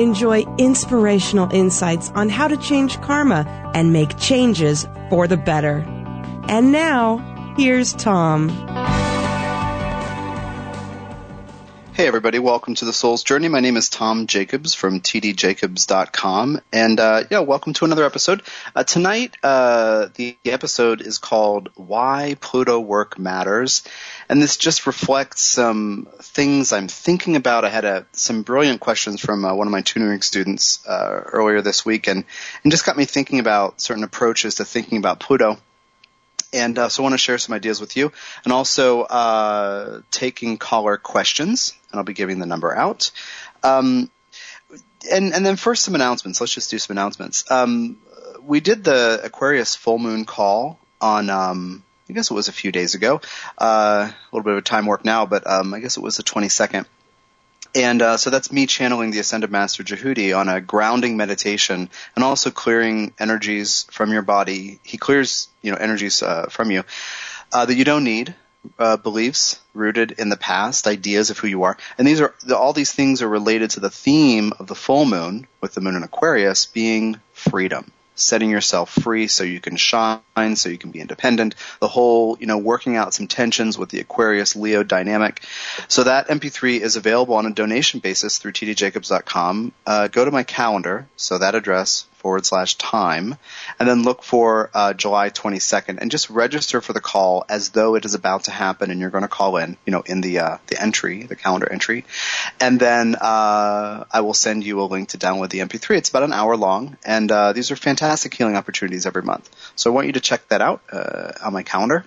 Enjoy inspirational insights on how to change karma and make changes for the better. And now, here's Tom. Hey everybody, welcome to the Soul's Journey. My name is Tom Jacobs from tdjacobs.com, and uh, yeah, welcome to another episode. Uh, tonight, uh, the episode is called "Why Pluto Work Matters," and this just reflects some things I'm thinking about. I had a, some brilliant questions from uh, one of my tutoring students uh, earlier this week, and and just got me thinking about certain approaches to thinking about Pluto and uh, so I want to share some ideas with you, and also uh, taking caller questions, and I'll be giving the number out. Um, and and then first some announcements. Let's just do some announcements. Um, we did the Aquarius full moon call on. Um, I guess it was a few days ago. Uh, a little bit of a time warp now, but um, I guess it was the 22nd. And uh, so that's me channeling the Ascended Master Djehuti on a grounding meditation and also clearing energies from your body. He clears, you know, energies uh, from you uh, that you don't need, uh, beliefs rooted in the past, ideas of who you are. And these are, all these things are related to the theme of the full moon with the moon in Aquarius being freedom setting yourself free so you can shine, so you can be independent. The whole, you know, working out some tensions with the Aquarius Leo dynamic. So that MP3 is available on a donation basis through tdjacobs.com. Uh, go to my calendar, so that address forward slash time, and then look for uh, July 22nd, and just register for the call as though it is about to happen, and you're going to call in, you know, in the uh, the entry, the calendar entry, and then uh, I will send you a link to download the MP3. It's about an hour long, and uh, these are fantastic healing opportunities every month. So I want you to check that out uh, on my calendar.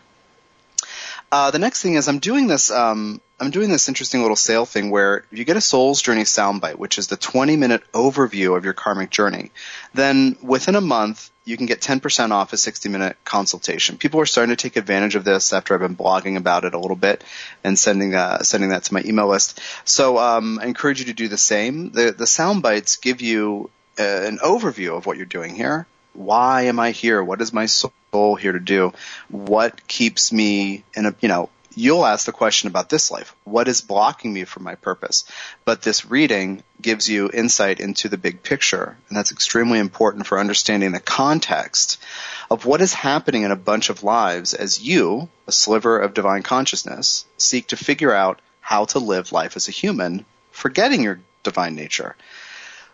Uh, the next thing is I'm doing this. Um, I'm doing this interesting little sale thing where if you get a Soul's Journey soundbite, which is the 20 minute overview of your karmic journey. Then within a month, you can get 10% off a 60 minute consultation. People are starting to take advantage of this after I've been blogging about it a little bit and sending uh, sending that to my email list. So um, I encourage you to do the same. The the sound bites give you uh, an overview of what you're doing here. Why am I here? What is my soul here to do? What keeps me in a you know you'll ask the question about this life. What is blocking me from my purpose? But this reading gives you insight into the big picture. And that's extremely important for understanding the context of what is happening in a bunch of lives as you, a sliver of divine consciousness, seek to figure out how to live life as a human, forgetting your divine nature.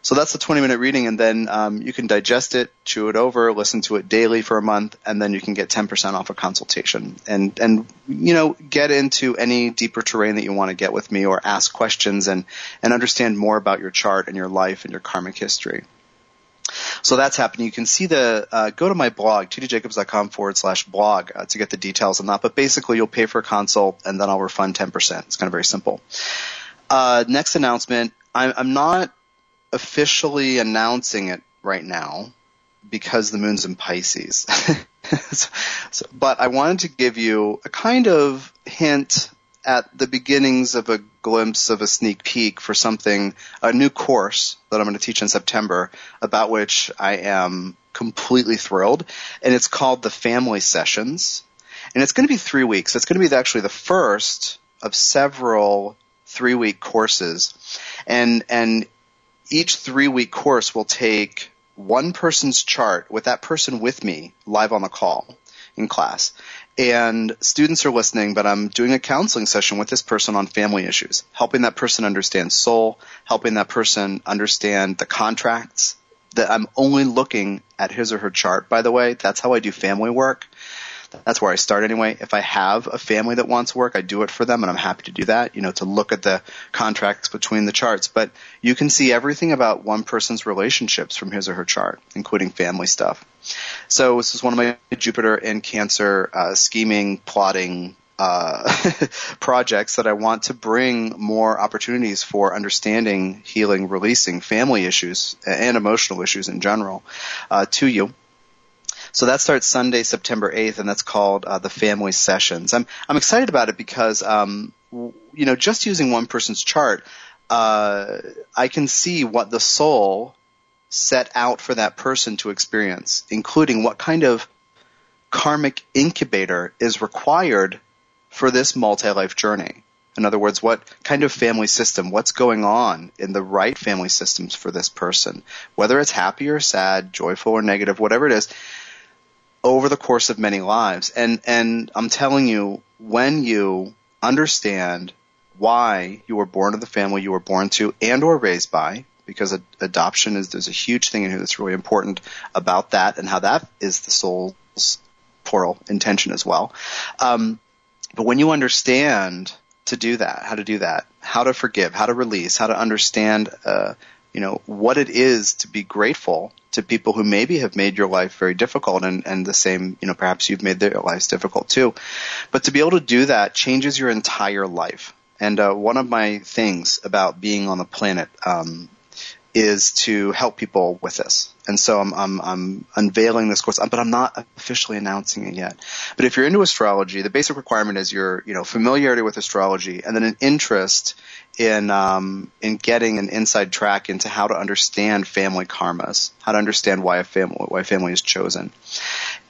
So that's the 20 minute reading, and then um, you can digest it, chew it over, listen to it daily for a month, and then you can get 10% off a consultation. And and you know get into any deeper terrain that you want to get with me, or ask questions and and understand more about your chart and your life and your karmic history. So that's happening. You can see the, uh, go to my blog, tdjacobs.com forward slash blog uh, to get the details on that. But basically you'll pay for a consult and then I'll refund 10%. It's kind of very simple. Uh, next announcement. I'm, I'm not officially announcing it right now because the moon's in Pisces. so, so, but I wanted to give you a kind of hint at the beginnings of a glimpse of a sneak peek for something, a new course that I'm going to teach in September about which I am completely thrilled. And it's called the Family Sessions. And it's going to be three weeks. It's going to be actually the first of several three week courses. And, and each three week course will take one person's chart with that person with me live on the call in class. And students are listening, but I'm doing a counseling session with this person on family issues, helping that person understand soul, helping that person understand the contracts that I'm only looking at his or her chart, by the way. That's how I do family work. That's where I start anyway. If I have a family that wants work, I do it for them and I'm happy to do that, you know, to look at the contracts between the charts. But you can see everything about one person's relationships from his or her chart, including family stuff. So this is one of my Jupiter and Cancer uh, scheming, plotting, uh, projects that I want to bring more opportunities for understanding, healing, releasing family issues and emotional issues in general uh, to you. So that starts Sunday, September 8th, and that's called uh, the Family Sessions. I'm I'm excited about it because um, you know just using one person's chart, uh, I can see what the soul set out for that person to experience, including what kind of karmic incubator is required for this multi-life journey. In other words, what kind of family system, what's going on in the right family systems for this person, whether it's happy or sad, joyful or negative, whatever it is, over the course of many lives. And, and I'm telling you, when you understand why you were born to the family you were born to and or raised by, because adoption is, there's a huge thing in here that's really important about that and how that is the soul's plural intention as well. Um, but when you understand to do that, how to do that, how to forgive, how to release, how to understand, uh, you know, what it is to be grateful to people who maybe have made your life very difficult and, and the same, you know, perhaps you've made their lives difficult too. But to be able to do that changes your entire life. And uh, one of my things about being on the planet um, is to help people with this. And so I'm, I'm, I'm, unveiling this course, but I'm not officially announcing it yet. But if you're into astrology, the basic requirement is your, you know, familiarity with astrology and then an interest in, um, in getting an inside track into how to understand family karmas, how to understand why a family, why family is chosen.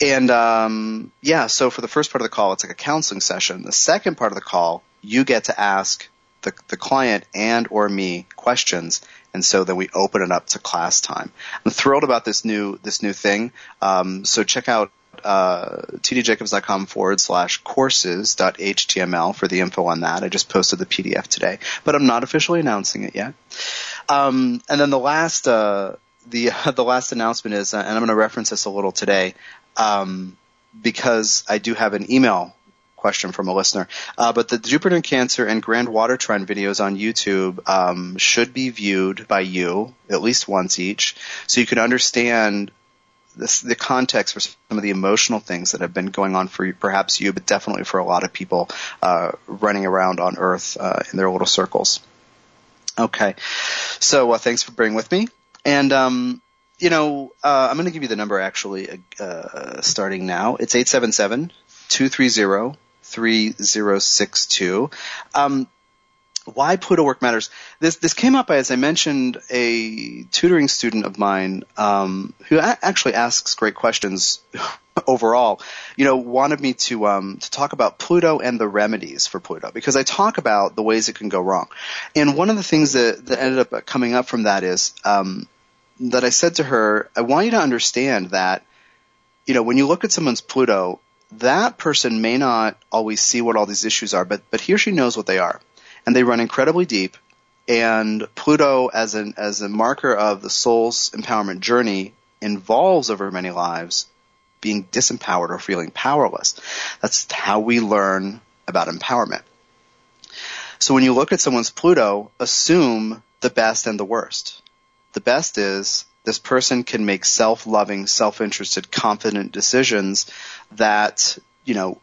And, um, yeah, so for the first part of the call, it's like a counseling session. The second part of the call, you get to ask the, the client and or me questions and so then we open it up to class time. I'm thrilled about this new this new thing. Um, so check out uh, tdjacobs.com forward slash courses.html for the info on that. I just posted the PDF today, but I'm not officially announcing it yet. Um, and then the last uh, the the last announcement is, uh, and I'm going to reference this a little today, um, because I do have an email question from a listener. Uh, but the Jupiter and Cancer and Grand Water Trine videos on YouTube um, should be viewed by you at least once each, so you can understand this, the context for some of the emotional things that have been going on for you, perhaps you, but definitely for a lot of people uh, running around on Earth uh, in their little circles. Okay, so uh, thanks for being with me, and um, you know, uh, I'm going to give you the number actually, uh, starting now. It's 877 230 3062. Um, why Pluto work matters. This this came up as I mentioned a tutoring student of mine um, who a- actually asks great questions overall. You know, wanted me to um, to talk about Pluto and the remedies for Pluto because I talk about the ways it can go wrong. And one of the things that that ended up coming up from that is um, that I said to her, I want you to understand that you know when you look at someone's Pluto, that person may not always see what all these issues are, but, but he or she knows what they are. And they run incredibly deep. And Pluto, as an, as a marker of the soul's empowerment journey, involves over many lives being disempowered or feeling powerless. That's how we learn about empowerment. So when you look at someone's Pluto, assume the best and the worst. The best is this person can make self-loving, self-interested, confident decisions that, you know,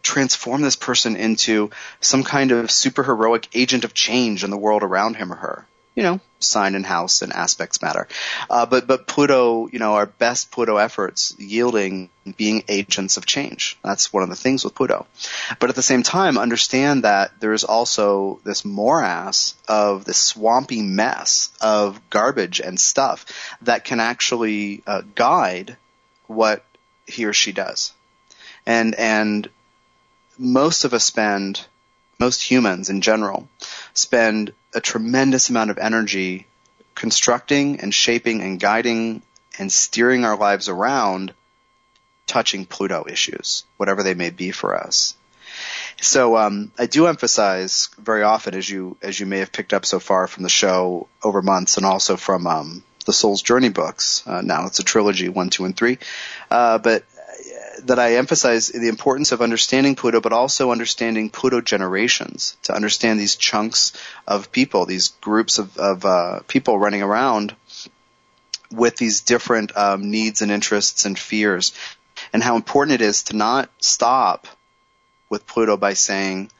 transform this person into some kind of superheroic agent of change in the world around him or her you know, sign and house and aspects matter. Uh, but but Pluto, you know, our best Pluto efforts yielding being agents of change. That's one of the things with Pluto. But at the same time, understand that there is also this morass of this swampy mess of garbage and stuff that can actually uh, guide what he or she does. And and most of us spend most humans in general spend a tremendous amount of energy constructing and shaping and guiding and steering our lives around touching Pluto issues, whatever they may be for us. So um, I do emphasize very often, as you as you may have picked up so far from the show over months, and also from um, the Soul's Journey books. Uh, now it's a trilogy, one, two, and three. Uh, but that I emphasize the importance of understanding Pluto, but also understanding Pluto generations to understand these chunks of people, these groups of, of uh, people running around with these different um, needs and interests and fears, and how important it is to not stop with Pluto by saying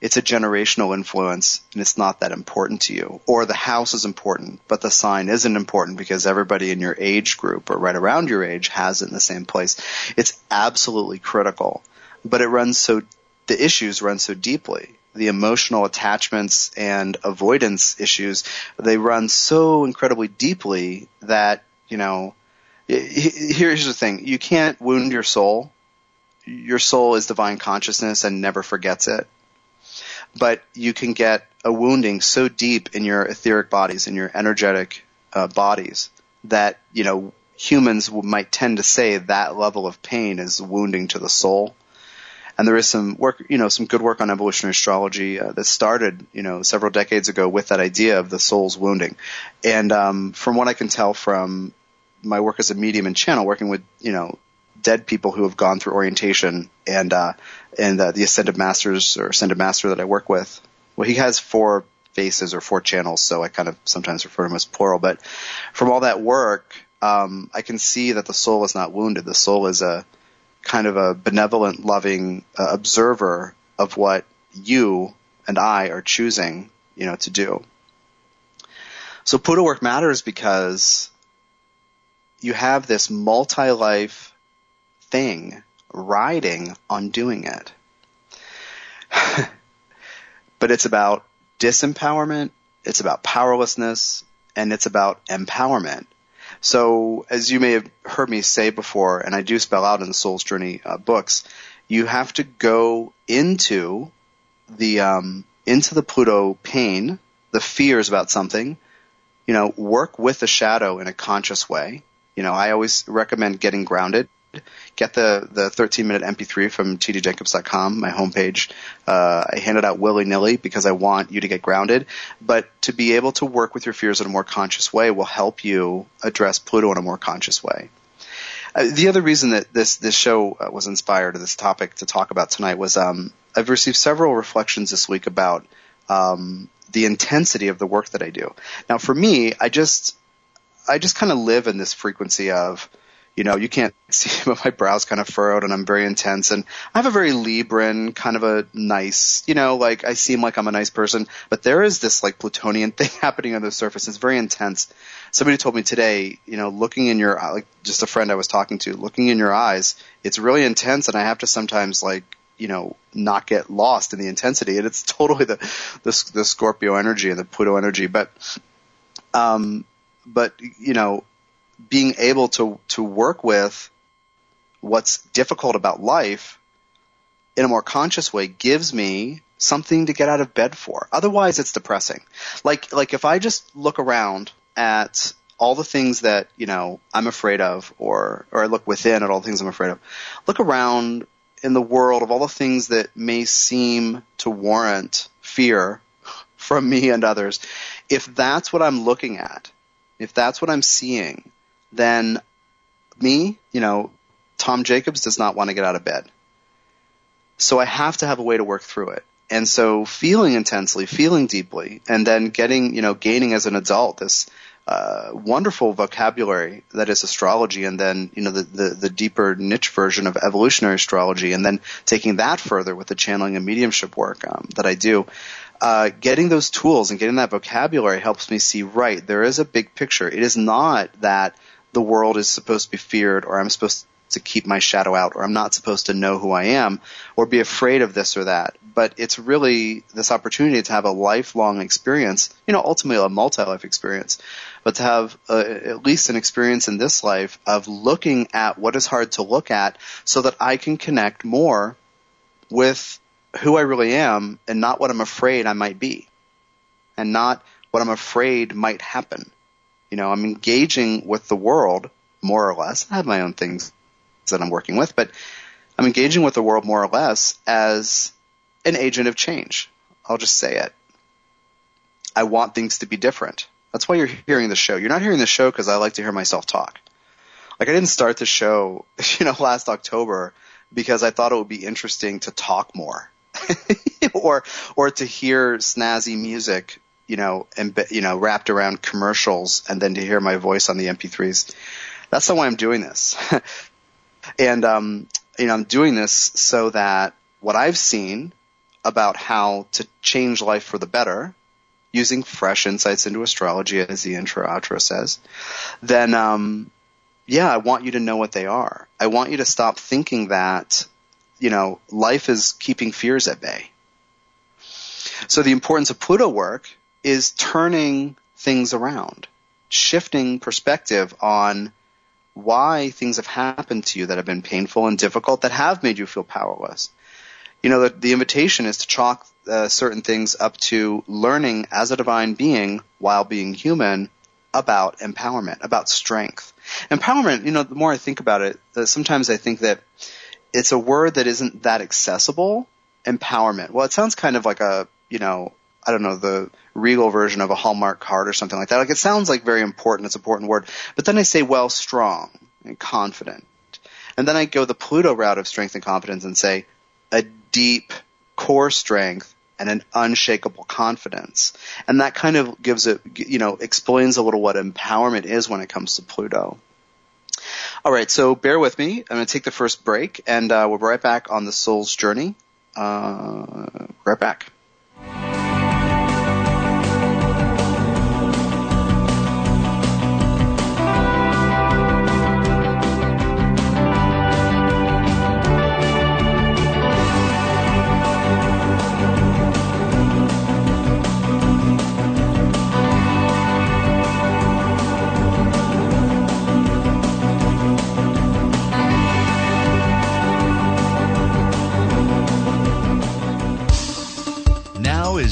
it's a generational influence and it's not that important to you. Or the house is important, but the sign isn't important because everybody in your age group or right around your age has it in the same place. It's absolutely critical. But it runs so, the issues run so deeply. The emotional attachments and avoidance issues, they run so incredibly deeply that, you know, here's the thing. You can't wound your soul. Your soul is divine consciousness and never forgets it but you can get a wounding so deep in your etheric bodies, in your energetic uh, bodies, that you know humans might tend to say that level of pain is wounding to the soul. And there is some work, you know, some good work on evolutionary astrology uh, that started, you know, several decades ago with that idea of the soul's wounding. And um, from what I can tell from my work as a medium and channel, working with, you know, dead people who have gone through orientation and uh, and uh, the ascended masters or ascended master that I work with. Well, he has four faces or four channels, so I kind of sometimes refer to him as plural. But from all that work, um, I can see that the soul is not wounded. The soul is a kind of a benevolent, loving uh, observer of what you and I are choosing, you know, to do. So Pluto work matters because you have this multi-life thing riding on doing it. but it's about disempowerment, it's about powerlessness, and it's about empowerment. So, as you may have heard me say before, and I do spell out in the Soul's Journey uh, books, you have to go into the um, into the Pluto pain, the fears about something. You know, work with the shadow in a conscious way. You know, I always recommend getting grounded get the, the 13 minute MP3 from tdjacobs.com, my homepage. Uh, I hand it out willy nilly because I want you to get grounded. But to be able to work with your fears in a more conscious way will help you address Pluto in a more conscious way. Uh, the other reason that this this show uh, was inspired to this topic to talk about tonight was um, I've received several reflections this week about um, the intensity of the work that I do. Now, for me, I just I just kind of live in this frequency of you know, you can't see, but my brow's kind of furrowed and I'm very intense and I have a very Libran kind of a nice, you know, like I seem like I'm a nice person, but there is this like plutonian thing happening on the surface. It's very intense. Somebody told me today, you know, looking in your, like just a friend I was talking to, looking in your eyes, it's really intense and I have to sometimes like, you know, not get lost in the intensity. And it's totally the, the, the Scorpio energy and the Pluto energy. But, um, but, you know, being able to to work with what's difficult about life in a more conscious way gives me something to get out of bed for. Otherwise, it's depressing. Like like if I just look around at all the things that you know I'm afraid of, or or I look within at all the things I'm afraid of. Look around in the world of all the things that may seem to warrant fear from me and others. If that's what I'm looking at, if that's what I'm seeing, then me, you know, Tom Jacobs does not want to get out of bed. So I have to have a way to work through it. And so feeling intensely, feeling deeply, and then getting, you know, gaining as an adult this uh, wonderful vocabulary that is astrology, and then you know the, the, the deeper niche version of evolutionary astrology, and then taking that further with the channeling and mediumship work um, that I do. Uh, getting those tools and getting that vocabulary helps me see right. There is a big picture. It is not that the world is supposed to be feared or I'm supposed to keep my shadow out or I'm not supposed to know who I am or be afraid of this or that. But it's really this opportunity to have a lifelong experience, you know, ultimately a multi-life experience, but to have uh, at least an experience in this life of looking at what is hard to look at so that I can connect more with who I really am and not what I'm afraid I might be and not what I'm afraid might happen. You know, I'm engaging with the world more or less. I have my own things that I'm working with, but I'm engaging with the world more or less as an agent of change. I'll just say it. I want things to be different. That's why you're hearing the show. You're not hearing the show because I like to hear myself talk. Like I didn't start the show, you know, last October because I thought it would be interesting to talk more. or or to hear snazzy music you know, and you know, wrapped around commercials, and then to hear my voice on the MP3s. That's not why I'm doing this. and um, you know, I'm doing this so that what I've seen about how to change life for the better using fresh insights into astrology, as the intro outro says, then um, yeah, I want you to know what they are. I want you to stop thinking that you know life is keeping fears at bay. So the importance of Pluto work is turning things around, shifting perspective on why things have happened to you that have been painful and difficult that have made you feel powerless. You know, the, the invitation is to chalk uh, certain things up to learning as a divine being while being human about empowerment, about strength. Empowerment, you know, the more I think about it, uh, sometimes I think that it's a word that isn't that accessible. Empowerment. Well, it sounds kind of like a, you know, I don't know, the regal version of a Hallmark card or something like that. Like it sounds like very important. It's an important word. But then I say, well, strong and confident. And then I go the Pluto route of strength and confidence and say a deep core strength and an unshakable confidence. And that kind of gives it, you know, explains a little what empowerment is when it comes to Pluto. All right, so bear with me. I'm going to take the first break, and uh, we'll be right back on the soul's journey. Uh, right back.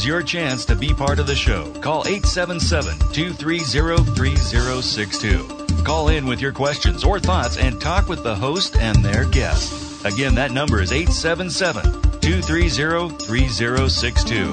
Your chance to be part of the show. Call 877 230 3062. Call in with your questions or thoughts and talk with the host and their guest. Again, that number is 877 230 3062.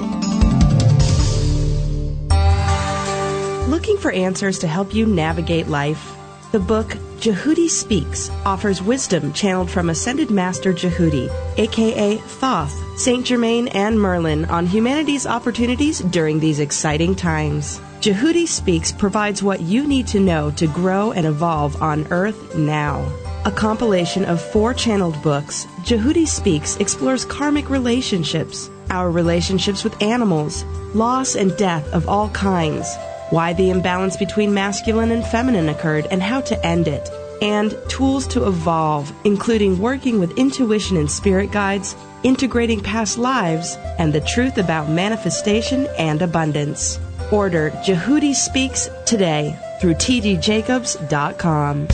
Looking for answers to help you navigate life? The book Djehuti Speaks offers wisdom channeled from Ascended Master Djehuti, aka Thoth, Saint Germain, and Merlin on humanity's opportunities during these exciting times. Djehuti Speaks provides what you need to know to grow and evolve on Earth now. A compilation of four channeled books, Djehuti Speaks explores karmic relationships, our relationships with animals, loss and death of all kinds why the imbalance between masculine and feminine occurred and how to end it, and tools to evolve, including working with intuition and spirit guides, integrating past lives, and the truth about manifestation and abundance. Order Djehuti Speaks today through tdjacobs.com.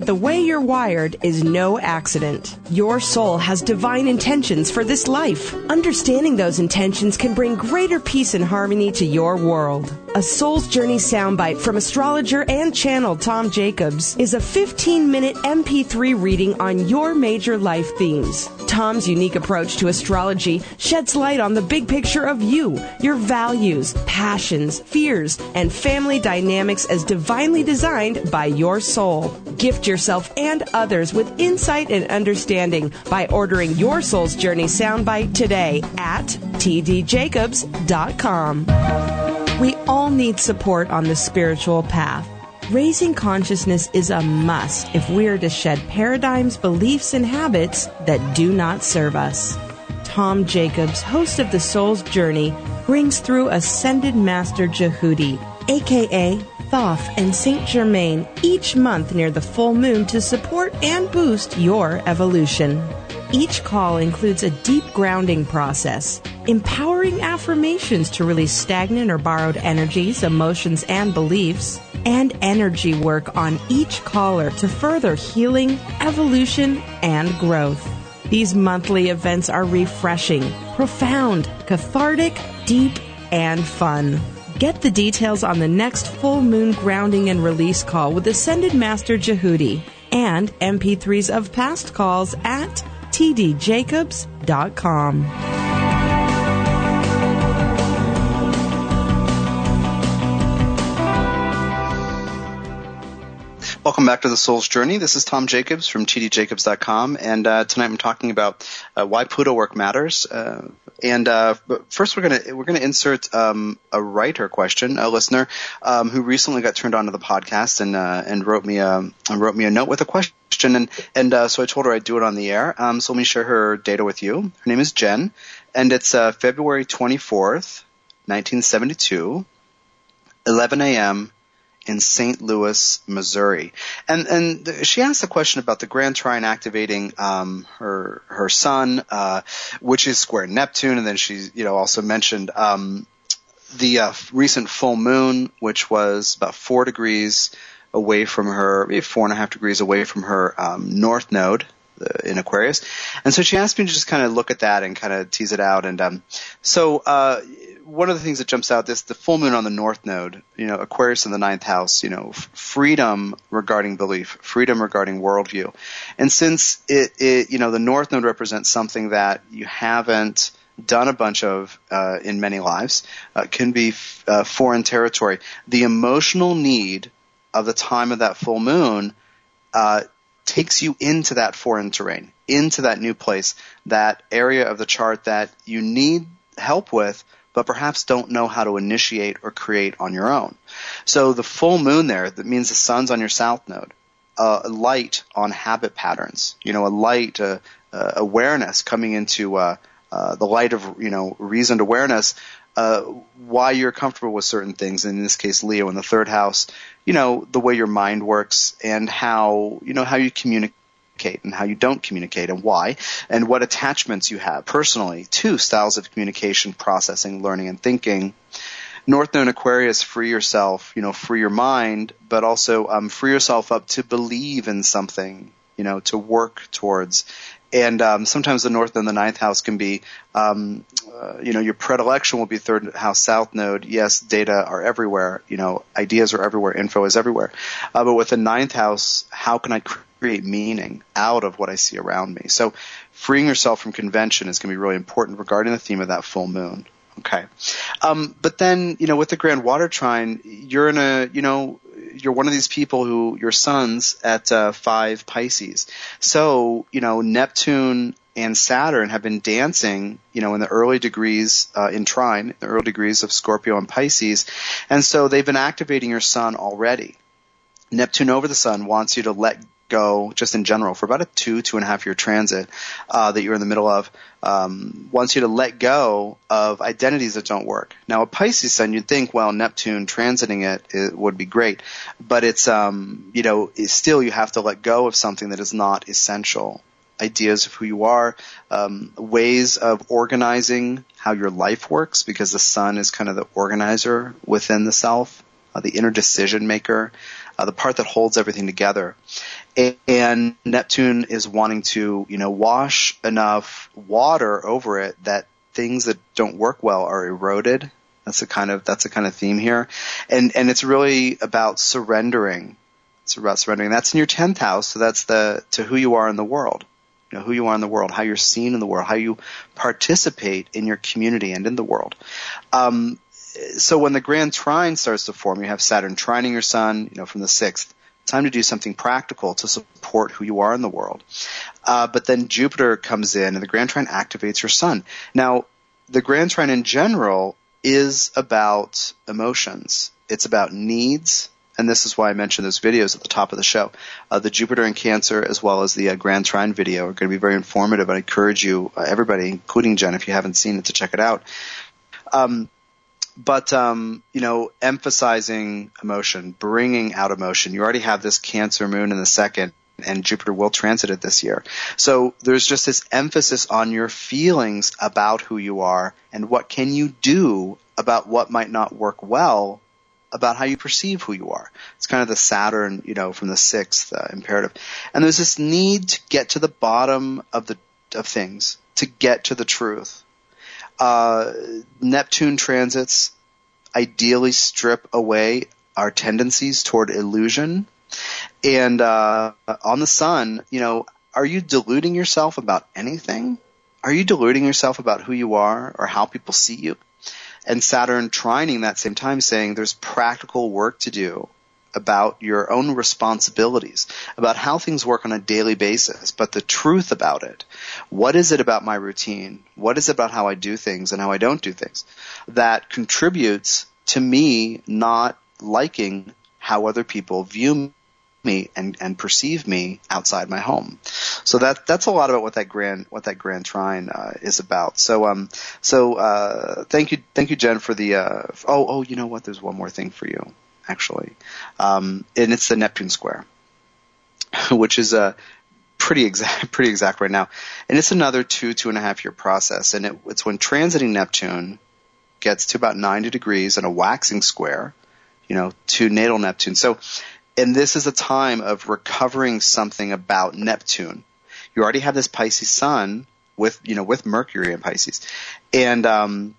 The way you're wired is no accident. Your soul has divine intentions for this life. Understanding those intentions can bring greater peace and harmony to your world. A Soul's Journey soundbite from astrologer and channel Tom Jacobs is a 15 minute MP3 reading on your major life themes. Tom's unique approach to astrology sheds light on the big picture of you, your values, passions, fears, and family dynamics as divinely designed by your soul. Gift yourself and others with insight and understanding by ordering your Soul's Journey soundbite today at tdjacobs.com. We all need support on the spiritual path. Raising consciousness is a must if we are to shed paradigms, beliefs, and habits that do not serve us. Tom Jacobs, host of The Soul's Journey, brings through Ascended Master Djehuti, aka Thoth and Saint Germain, each month near the full moon to support and boost your evolution. Each call includes a deep grounding process, empowering affirmations to release stagnant or borrowed energies, emotions, and beliefs, and energy work on each caller to further healing, evolution, and growth. These monthly events are refreshing, profound, cathartic, deep, and fun. Get the details on the next full moon grounding and release call with Ascended Master Djehuti and MP3s of past calls at tdjacobs.com. Welcome back to the Soul's Journey. This is Tom Jacobs from tdjacobs.com, and uh, tonight I'm talking about uh, why Pluto work matters. Uh, and uh, first, we're gonna we're gonna insert um, a writer question, a listener um, who recently got turned on to the podcast and uh, and wrote me a wrote me a note with a question and and uh, so I told her I'd do it on the air. Um, so let me share her data with you. Her name is Jen, and it's February 24th, 1972, 11 a.m. in St. Louis, Missouri. And and she asked a question about the Grand Trine activating um, her her sun, uh, which is square Neptune, and then she you know also mentioned. Um, the uh, recent full moon, which was about four degrees away from her, maybe four and a half degrees away from her um, north node uh, in Aquarius. And so she asked me to just kind of look at that and kind of tease it out. And um, so uh, one of the things that jumps out this the full moon on the north node, you know, Aquarius in the ninth house, you know, freedom regarding belief, freedom regarding worldview. And since it, it, you know, the north node represents something that you haven't done a bunch of uh, in many lives, uh, can be f- uh, foreign territory. The emotional need of the time of that full moon uh, takes you into that foreign terrain, into that new place, that area of the chart that you need help with, but perhaps don't know how to initiate or create on your own. So the full moon there, that means the sun's on your south node. Uh, light on habit patterns, you know, a light, uh, uh, awareness coming into uh, uh, the light of you know reasoned awareness uh, why you're comfortable with certain things. And in this case, Leo in the third house, you know, the way your mind works and how, you know, how you communicate and how you don't communicate and why and what attachments you have personally to styles of communication, processing, learning, and thinking. North Node Aquarius, free yourself, you know, free your mind, but also um, free yourself up to believe in something, you know, to work towards and um, sometimes the north and the ninth house can be, um, uh, you know, your predilection will be third house south node. Yes, data are everywhere. You know, ideas are everywhere. Info is everywhere. Uh, but with the ninth house, how can I create meaning out of what I see around me? So, freeing yourself from convention is going to be really important regarding the theme of that full moon. Okay. Um, but then, you know, with the Grand Water Trine, you're in a, you know, you're one of these people who your sun's at uh, five Pisces. So you know Neptune and Saturn have been dancing, you know, in the early degrees uh, in trine, the early degrees of Scorpio and Pisces, and so they've been activating your sun already. Neptune over the sun wants you to let go, just in general, for about a two, two and a half year transit uh, that you're in the middle of, um, wants you to let go of identities that don't work. Now, a Pisces sun, you'd think, well, Neptune transiting it, it would be great, but it's, um, you know, still you have to let go of something that is not essential. Ideas of who you are, um, ways of organizing how your life works, because the sun is kind of the organizer within the self, uh, the inner decision maker, uh, the part that holds everything together and Neptune is wanting to, you know, wash enough water over it that things that don't work well are eroded. That's a kind of that's a kind of theme here, and and it's really about surrendering. It's about surrendering. That's in your tenth house, so that's the to who you are in the world. You know who you are in the world, how you're seen in the world, how you participate in your community and in the world. Um, so when the grand trine starts to form, you have Saturn trining your sun, you know, from the sixth time to do something practical to support who you are in the world. Uh, but then Jupiter comes in and the Grand Trine activates your sun. Now, the Grand Trine in general is about emotions. It's about needs. And this is why I mentioned those videos at the top of the show. Uh, the Jupiter and Cancer, as well as the uh, Grand Trine video, are going to be very informative. I encourage you, uh, everybody, including Jen, if you haven't seen it, to check it out. Um, but um, you know, emphasizing emotion, bringing out emotion. You already have this Cancer moon in the second, and Jupiter will transit it this year. So there's just this emphasis on your feelings about who you are and what can you do about what might not work well about how you perceive who you are. It's kind of the Saturn, you know, from the sixth uh, imperative. And there's this need to get to the bottom of the of things, to get to the truth uh, Neptune transits ideally strip away our tendencies toward illusion. And uh, on the sun, you know, are you deluding yourself about anything? Are you deluding yourself about who you are or how people see you? And Saturn trining that same time saying there's practical work to do about your own responsibilities, about how things work on a daily basis, but the truth about it. What is it about my routine? What is it about how I do things and how I don't do things that contributes to me not liking how other people view me and, and perceive me outside my home. So that that's a lot about what that grand what that grand trine uh, is about. So um so uh, thank you thank you Jen for the uh, oh oh you know what there's one more thing for you actually um, and it's the Neptune square which is a pretty exact pretty exact right now and it's another two two and a half year process and it, it's when transiting Neptune gets to about 90 degrees in a waxing square you know to natal Neptune so and this is a time of recovering something about Neptune. You already have this Pisces sun with, you know, with Mercury in Pisces. And, um,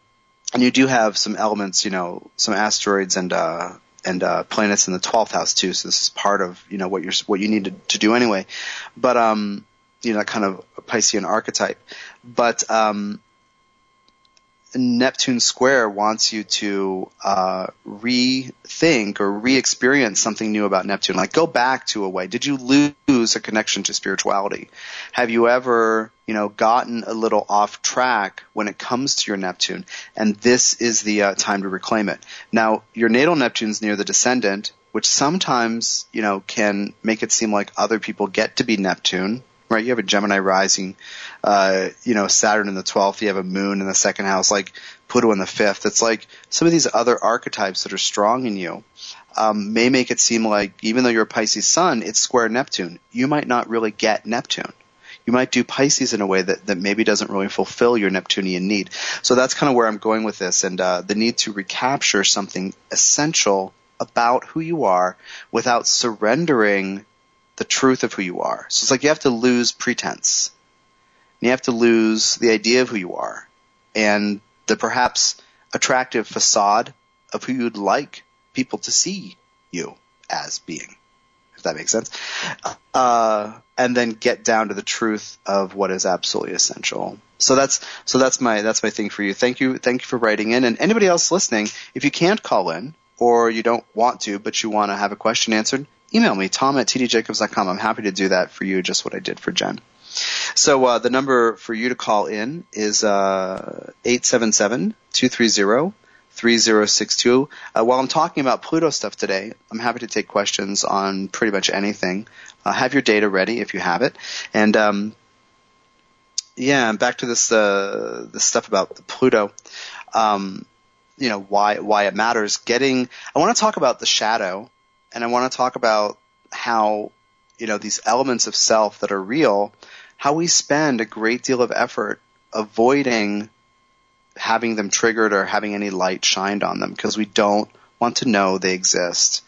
and you do have some elements, you know, some asteroids and, uh, and, uh, planets in the 12th house too. So this is part of, you know, what you're, what you need to, to do anyway. But, um, you know, kind of Piscean archetype. But, um, Neptune Square wants you to uh, rethink or re-experience something new about Neptune. Like go back to a way. Did you lose a connection to spirituality? Have you ever, you know, gotten a little off track when it comes to your Neptune? And this is the uh, time to reclaim it. Now, your natal Neptune's near the descendant, which sometimes, you know, can make it seem like other people get to be Neptune right? You have a Gemini rising, uh, you know, Saturn in the 12th, you have a moon in the second house, like Pluto in the fifth. It's like some of these other archetypes that are strong in you, um, may make it seem like even though you're a Pisces sun, it's square Neptune. You might not really get Neptune. You might do Pisces in a way that, that maybe doesn't really fulfill your Neptunian need. So that's kind of where I'm going with this and, uh, the need to recapture something essential about who you are without surrendering the truth of who you are. So it's like you have to lose pretense. You have to lose the idea of who you are and the perhaps attractive facade of who you'd like people to see you as being, if that makes sense. Uh, and then get down to the truth of what is absolutely essential. So that's so that's my that's my thing for you. Thank you thank you for writing in. And anybody else listening, if you can't call in or you don't want to, but you want to have a question answered, email me, tom at tdjacobs.com. I'm happy to do that for you, just what I did for Jen. So uh, the number for you to call in is uh, 877-230-3062. Uh, while I'm talking about Pluto stuff today, I'm happy to take questions on pretty much anything. Uh, have your data ready if you have it. And um, yeah, back to this uh, this stuff about the Pluto. Um, you know why why it matters. Getting I want to talk about the shadow and I want to talk about how, you know, these elements of self that are real, how we spend a great deal of effort avoiding having them triggered or having any light shined on them because we don't want to know they exist.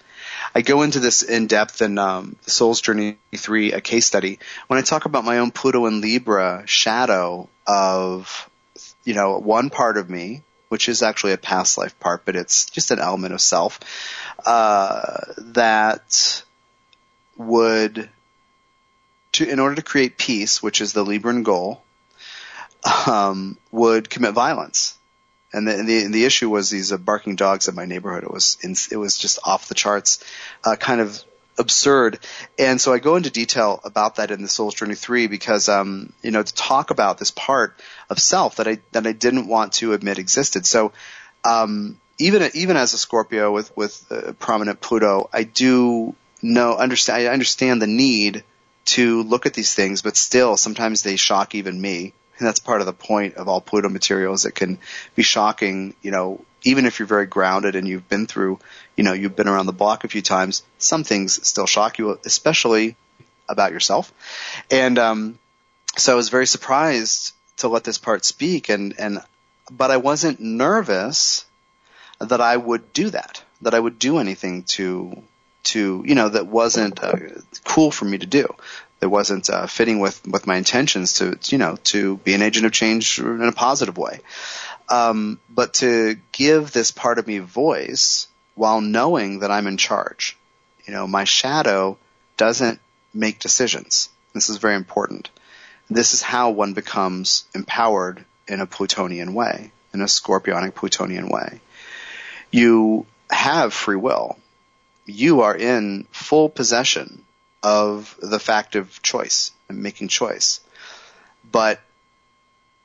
I go into this in depth in um, Soul's Journey 3, a case study, when I talk about my own Pluto and Libra shadow of, you know, one part of me, which is actually a past life part, but it's just an element of self, uh, that would to in order to create peace, which is the Libran goal, um, would commit violence. And the, the, the issue was these uh, barking dogs in my neighborhood. It was in, it was just off the charts, uh, kind of absurd. And so I go into detail about that in the Soul's Journey 3 because, um, you know, to talk about this part of self that I, that I didn't want to admit existed. So, um, even even as a Scorpio with with uh, prominent Pluto, I do know understand I understand the need to look at these things, but still sometimes they shock even me. And that's part of the point of all Pluto materials. It can be shocking, you know, even if you're very grounded and you've been through, you know, you've been around the block a few times, some things still shock you, especially about yourself. And um, so I was very surprised to let this part speak, and and but I wasn't nervous that I would do that, that I would do anything to, to, you know, that wasn't uh, cool for me to do. That wasn't uh, fitting with, with my intentions to, you know, to be an agent of change in a positive way. Um, but to give this part of me voice while knowing that I'm in charge. You know, my shadow doesn't make decisions. This is very important. This is how one becomes empowered in a Plutonian way, in a Scorpionic Plutonian way you have free will. You are in full possession of the fact of choice and making choice. But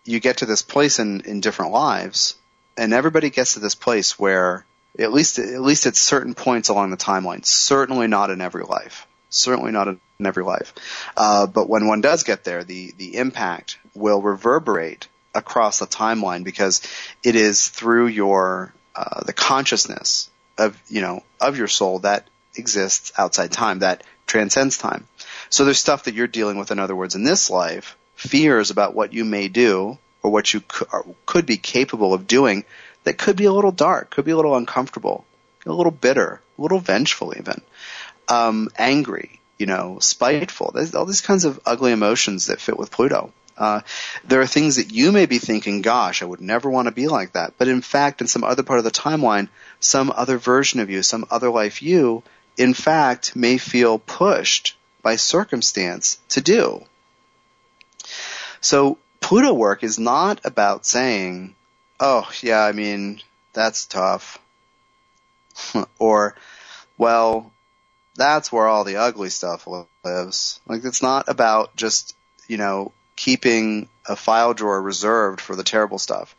you get to this place in, in different lives and everybody gets to this place where at least at least at certain points along the timeline, certainly not in every life. Certainly not in every life. Uh, but when one does get there, the, the impact will reverberate across the timeline because it is through your, uh, the consciousness of, you know, of your soul that exists outside time, that transcends time. So there's stuff that you're dealing with, in other words, in this life, fears about what you may do or what you could be capable of doing that could be a little dark, could be a little uncomfortable, a little bitter, a little vengeful even, um, angry, you know, spiteful. There's all these kinds of ugly emotions that fit with Pluto. Uh, there are things that you may be thinking, gosh, I would never want to be like that. But in fact, in some other part of the timeline, some other version of you, some other life you, in fact, may feel pushed by circumstance to do. So Pluto work is not about saying, oh, yeah, I mean, that's tough. or, well, that's where all the ugly stuff lives. Like, it's not about just, you know, keeping a file drawer reserved for the terrible stuff.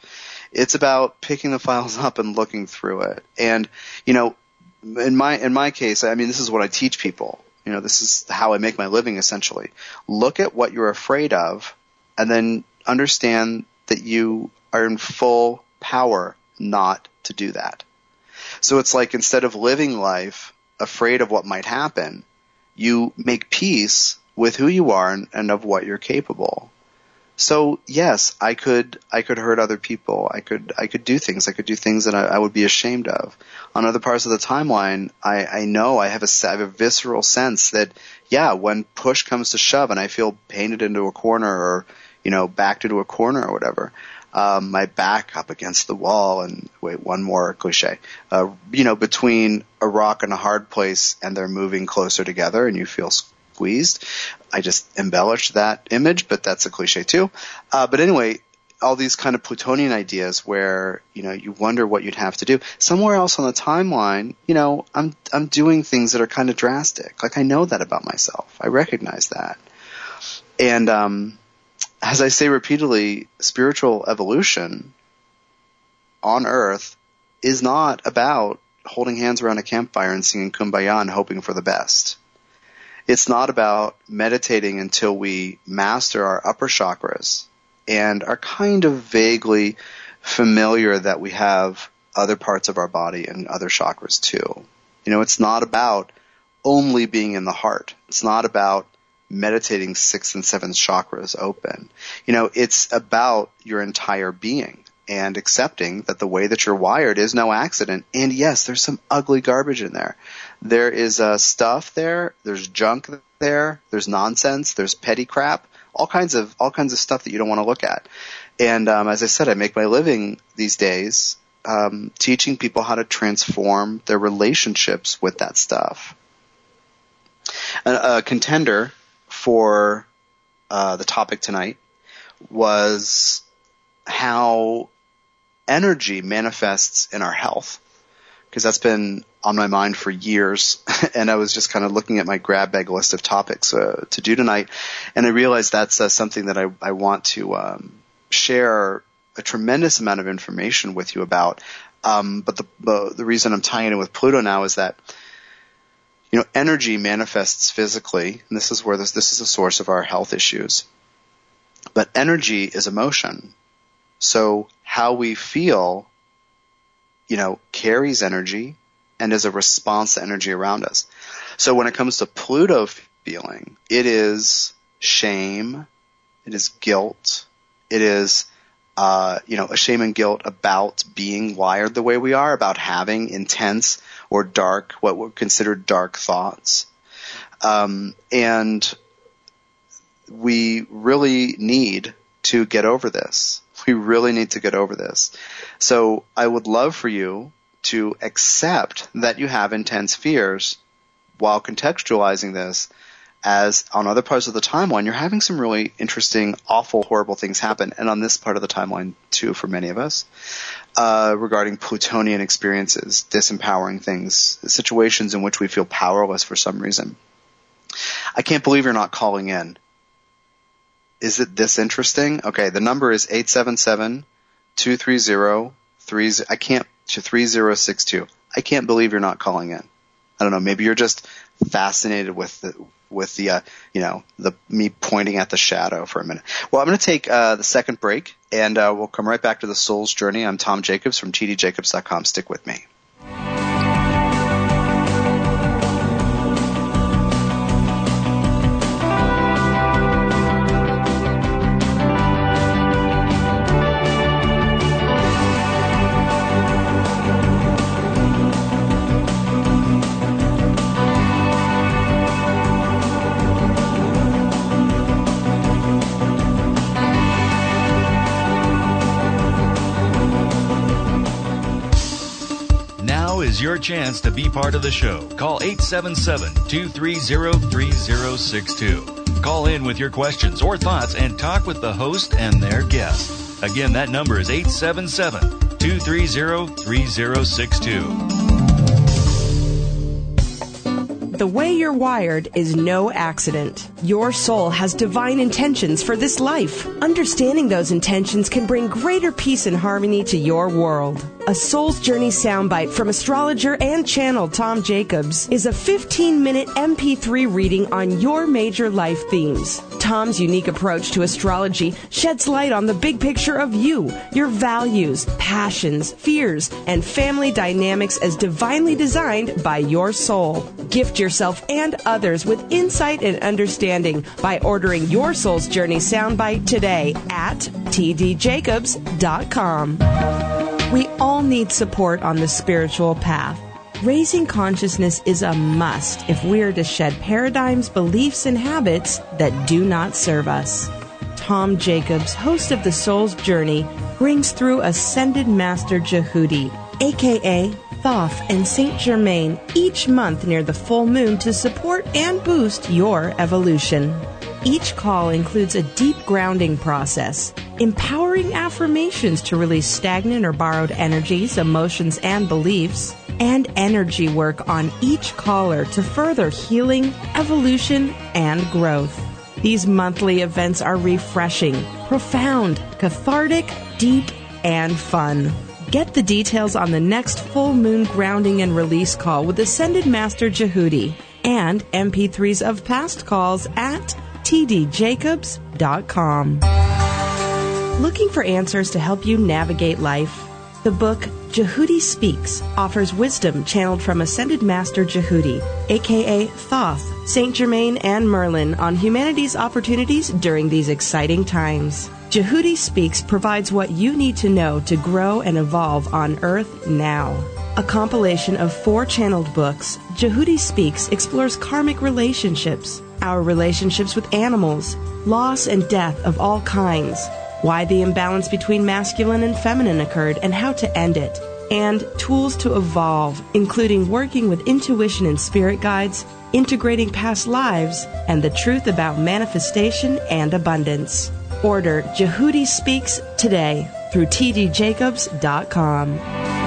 It's about picking the files up and looking through it. And, you know, in my, in my case, I mean, this is what I teach people. You know, this is how I make my living essentially. Look at what you're afraid of and then understand that you are in full power not to do that. So it's like instead of living life afraid of what might happen, you make peace with who you are and, and of what you're capable. So yes, I could I could hurt other people. I could I could do things. I could do things that I, I would be ashamed of. On other parts of the timeline, I, I know I have a I have a visceral sense that yeah, when push comes to shove and I feel painted into a corner or you know backed into a corner or whatever, um, my back up against the wall and wait one more cliche, uh, you know between a rock and a hard place and they're moving closer together and you feel squeezed. I just embellished that image, but that's a cliche too. Uh, but anyway, all these kind of Plutonian ideas where, you know, you wonder what you'd have to do. Somewhere else on the timeline, you know, I'm, I'm doing things that are kind of drastic. Like I know that about myself. I recognize that. And, um, as I say repeatedly, spiritual evolution on earth is not about holding hands around a campfire and singing kumbaya and hoping for the best. It's not about meditating until we master our upper chakras and are kind of vaguely familiar that we have other parts of our body and other chakras too. You know, it's not about only being in the heart. It's not about meditating sixth and seventh chakras open. You know, it's about your entire being and accepting that the way that you're wired is no accident. And yes, there's some ugly garbage in there. There is uh, stuff there. There's junk there. There's nonsense. There's petty crap. All kinds of all kinds of stuff that you don't want to look at. And um, as I said, I make my living these days um, teaching people how to transform their relationships with that stuff. A, a contender for uh, the topic tonight was how energy manifests in our health because that's been on my mind for years. and I was just kind of looking at my grab bag list of topics uh, to do tonight, and I realized that's uh, something that I, I want to um, share a tremendous amount of information with you about. Um, but the, the the reason I'm tying it in with Pluto now is that you know energy manifests physically, and this is where this this is the source of our health issues. But energy is emotion. So how we feel, you know, carries energy and is a response to energy around us. So when it comes to Pluto feeling, it is shame, it is guilt, it is uh, you know, a shame and guilt about being wired the way we are, about having intense or dark, what were considered dark thoughts. Um, and we really need to get over this. We really need to get over this. So I would love for you to accept that you have intense fears while contextualizing this as on other parts of the timeline, you're having some really interesting, awful, horrible things happen, and on this part of the timeline too, for many of us, uh, regarding Plutonian experiences, disempowering things, situations in which we feel powerless for some reason. I can't believe you're not calling in is it this interesting? Okay, the number is 877 230 I can't, 3062. I can't believe you're not calling in. I don't know, maybe you're just fascinated with the, with the uh, you know the me pointing at the shadow for a minute. Well, I'm going to take uh, the second break, and uh, we'll come right back to the soul's journey. I'm Tom Jacobs from tdjacobs.com. Stick with me. Chance to be part of the show. Call 877 230 3062. Call in with your questions or thoughts and talk with the host and their guest. Again, that number is 877 230 3062. The way you're wired is no accident. Your soul has divine intentions for this life. Understanding those intentions can bring greater peace and harmony to your world. A Soul's Journey soundbite from astrologer and channel Tom Jacobs is a 15 minute MP3 reading on your major life themes. Tom's unique approach to astrology sheds light on the big picture of you, your values, passions, fears, and family dynamics as divinely designed by your soul. Gift yourself and others with insight and understanding by ordering your Soul's Journey soundbite today at tdjacobs.com. We all need support on the spiritual path. Raising consciousness is a must if we are to shed paradigms, beliefs, and habits that do not serve us. Tom Jacobs, host of The Soul's Journey, brings through Ascended Master Djehuti, aka Thoth and Saint Germain, each month near the full moon to support and boost your evolution. Each call includes a deep grounding process, empowering affirmations to release stagnant or borrowed energies, emotions, and beliefs, and energy work on each caller to further healing, evolution, and growth. These monthly events are refreshing, profound, cathartic, deep, and fun. Get the details on the next full moon grounding and release call with Ascended Master Djehuti and MP3s of past calls at tdjacobs.com. Looking for answers to help you navigate life? The book Djehuti Speaks offers wisdom channeled from Ascended Master Djehuti, aka Thoth, Saint Germain, and Merlin on humanity's opportunities during these exciting times. Djehuti Speaks provides what you need to know to grow and evolve on Earth now. A compilation of four channeled books, Djehuti Speaks explores karmic relationships, our relationships with animals, loss and death of all kinds, why the imbalance between masculine and feminine occurred and how to end it, and tools to evolve, including working with intuition and spirit guides, integrating past lives, and the truth about manifestation and abundance. Order Djehuti Speaks today through tdjacobs.com.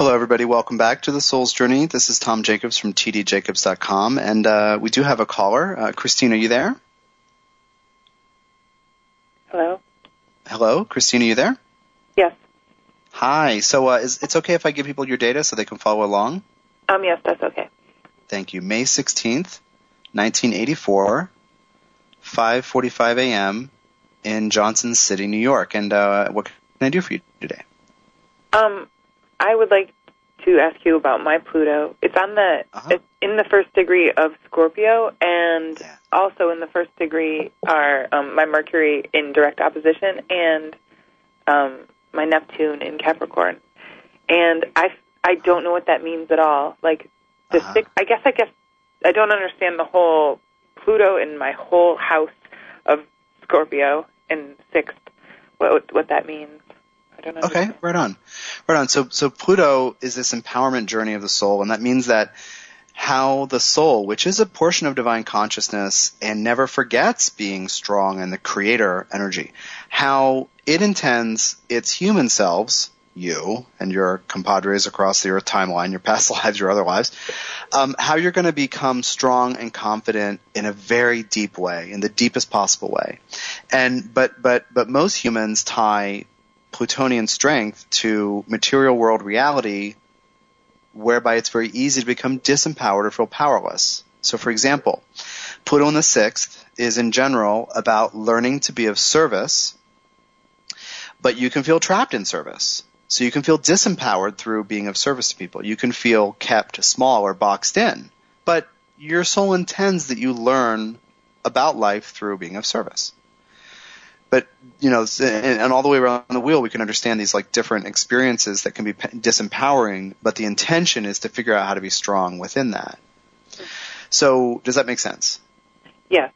Hello, everybody. Welcome back to the Soul's Journey. This is Tom Jacobs from tdjacobs.com, and uh, we do have a caller. Uh, Christine, are you there? Hello? Hello, Christine, are you there? Yes. Hi. So, uh, is, it's okay if I give people your data so they can follow along? Um, yes, that's okay. Thank you. May 16th, 1984, 5:45 a.m. in Johnson City, New York. And uh, what can I do for you today? Um, I would like to ask you about my Pluto. It's on the Uh-huh. it's in the first degree of Scorpio, and Yeah. also in the first degree are um, my Mercury in direct opposition and um, my Neptune in Capricorn. And I I don't know what that means at all. Like the Uh-huh. six, I guess I guess I don't understand the whole Pluto in my whole house of Scorpio in sixth. What what that means? I don't. Okay, right on, right on. So, so Pluto is this empowerment journey of the soul, and that means that how the soul, which is a portion of divine consciousness and never forgets being strong and the creator energy, how it intends its human selves, you and your compadres across the Earth timeline, your past lives, your other lives, um, how you're going to become strong and confident in a very deep way, in the deepest possible way. And but but but most humans tie Plutonian strength to material world reality, whereby it's very easy to become disempowered or feel powerless. So, for example, Pluto in the sixth is in general about learning to be of service, but you can feel trapped in service. So you can feel disempowered through being of service to people. You can feel kept small or boxed in. But your soul intends that you learn about life through being of service. But, you know, and, all the way around the wheel, we can understand these like different experiences that can be disempowering, but the intention is to figure out how to be strong within that. So does that make sense? Yeah.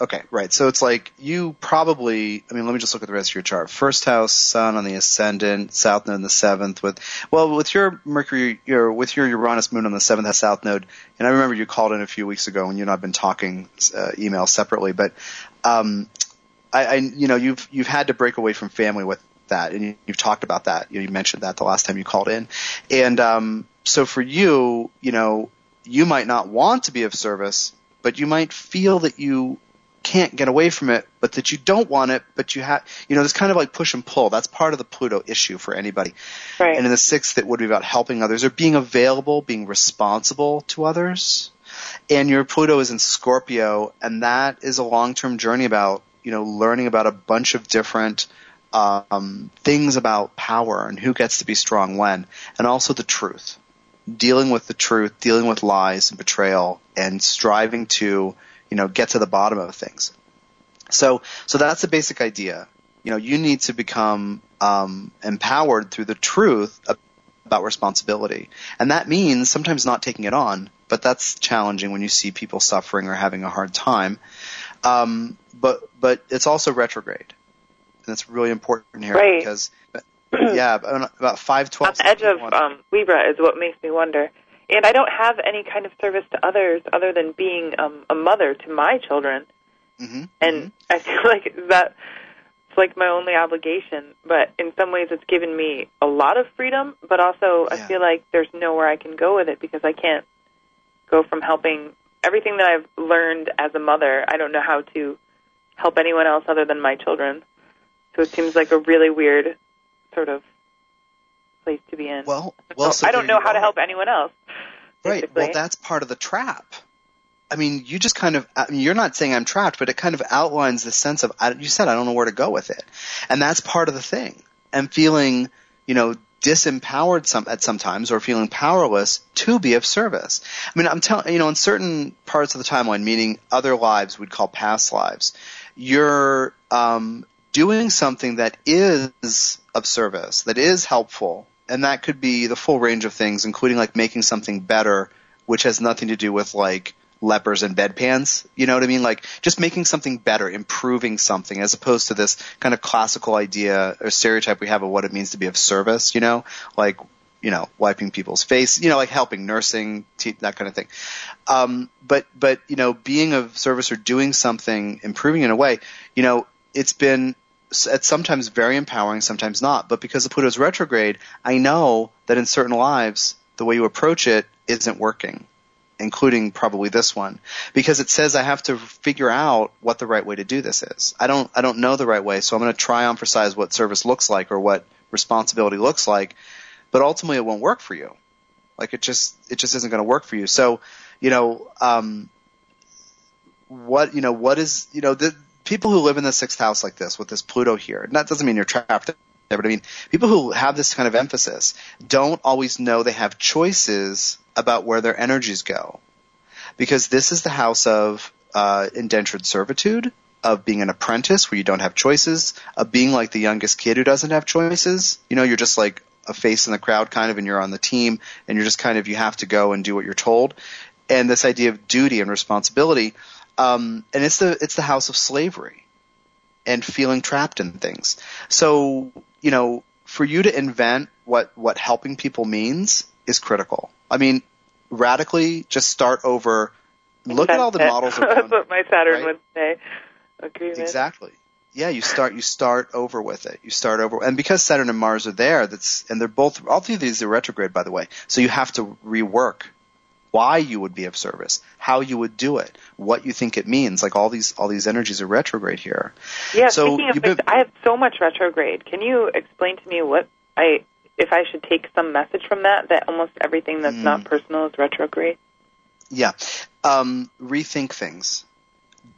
Okay, right. So it's like you probably, I mean, let me just look at the rest of your chart. First house, sun on the ascendant, south node in the seventh with, well, with your Mercury, your, with your Uranus moon on the seventh house south node, and I remember you called in a few weeks ago and you and I've been talking, uh, email separately, but, um, I, I, you know, you've, you've had to break away from family with that and you, have talked about that. You, know, you mentioned that the last time you called in. And, um, so for you, you know, you might not want to be of service, but you might feel that you can't get away from it, but that you don't want it, but you have, you know, there's kind of like push and pull. That's part of the Pluto issue for anybody. Right. And in the sixth, it would be about helping others or being available, being responsible to others. And your Pluto is in Scorpio, and that is a long-term journey about, you know, learning about a bunch of different um, things about power and who gets to be strong when, and also the truth. Dealing with the truth, dealing with lies and betrayal, and striving to you know, get to the bottom of things. So, so that's the basic idea. You know, you need to become um, empowered through the truth about responsibility, and that means sometimes not taking it on. But that's challenging when you see people suffering or having a hard time. Um, but but it's also retrograde, and it's really important here right. because yeah, about five twelve. On the edge of um, Libra is what makes me wonder and I don't have any kind of service to others other than being um, a mother to my children. Mm-hmm. And mm-hmm. I feel like that it's like my only obligation. But in some ways, it's given me a lot of freedom. But also, yeah. I feel like there's nowhere I can go with it because I can't go from helping everything that I've learned as a mother. I don't know how to help anyone else other than my children. So it seems like a really weird sort of place to be in. Well, well, so I don't know how are. to help anyone else. Right. Well, that's part of the trap. I mean, you just kind of, I mean, you're not saying I'm trapped, but it kind of outlines the sense of, you said, I don't know where to go with it. And that's part of the thing. And feeling, you know, disempowered some, at sometimes or feeling powerless to be of service. I mean, I'm telling, you know, in certain parts of the timeline, meaning other lives we'd call past lives, you're, um, doing something that is of service, that is helpful, and that could be the full range of things, including like making something better, which has nothing to do with like lepers and bedpans. You know what I mean? Like just making something better, improving something, as opposed to this kind of classical idea or stereotype we have of what it means to be of service. You know, like you know, wiping people's face, you know, like helping, nursing, te- that kind of thing. Um, but, but, you know, being of service or doing something, improving in a way, you know, it's been it's sometimes very empowering, sometimes not. But because the Pluto's retrograde, I know that in certain lives, the way you approach it isn't working, including probably this one, because it says I have to figure out what the right way to do this is. I don't, I don't know the right way, so I'm going to try and emphasize what service looks like or what responsibility looks like, but ultimately it won't work for you. Like it just, it just isn't going to work for you. So, you know, um, what, you know, what is, you know, the, people who live in the sixth house like this with this Pluto here, that doesn't mean you're trapped but I mean, people who have this kind of emphasis don't always know they have choices about where their energies go. Because this is the house of uh, indentured servitude, of being an apprentice where you don't have choices, of being like the youngest kid who doesn't have choices. You know, you're just like a face in the crowd kind of and you're on the team and you're just kind of you have to go and do what you're told. And this idea of duty and responsibility um, and it's the it's the house of slavery and feeling trapped in things. So you know, for you to invent what what helping people means is critical. I mean, radically, just start over. Look at all the models. Around, That's what my Saturn right? would say. Agreement. Exactly. yeah, you start you start over with it. You start over, and because Saturn and Mars are there, that's and they're both all three of these are retrograde, by the way. So you have to rework why you would be of service, how you would do it, what you think it means. Like all these all these energies are retrograde here. Yeah, So speaking of been- I have so much retrograde. Can you explain to me what I if I should take some message from that that almost everything that's Mm. not personal is retrograde? Yeah, um, rethink things.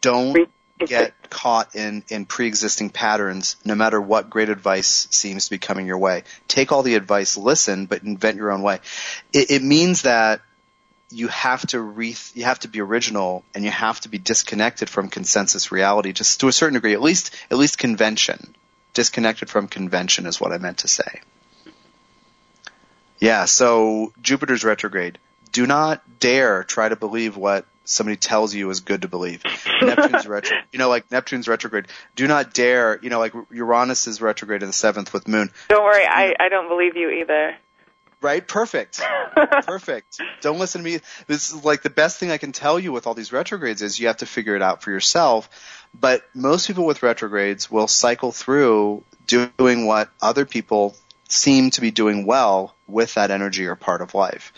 Don't Re- get caught in, in pre-existing patterns no matter what great advice seems to be coming your way. Take all the advice, listen, but invent your own way. It, it means that you have to re, you have to be original and you have to be disconnected from consensus reality just to a certain degree, at least, at least convention. Disconnected from convention is what I meant to say. Yeah, so Jupiter's retrograde. Do not dare try to believe what somebody tells you is good to believe. Neptune's retro, you know, like Neptune's retrograde. Do not dare, you know, like Uranus is retrograde in the seventh with Moon. Don't worry, I, I don't believe you either. Right? Perfect. Perfect. Don't listen to me. This is like the best thing I can tell you with all these retrogrades is you have to figure it out for yourself. But most people with retrogrades will cycle through doing what other people seem to be doing well with that energy or part of life.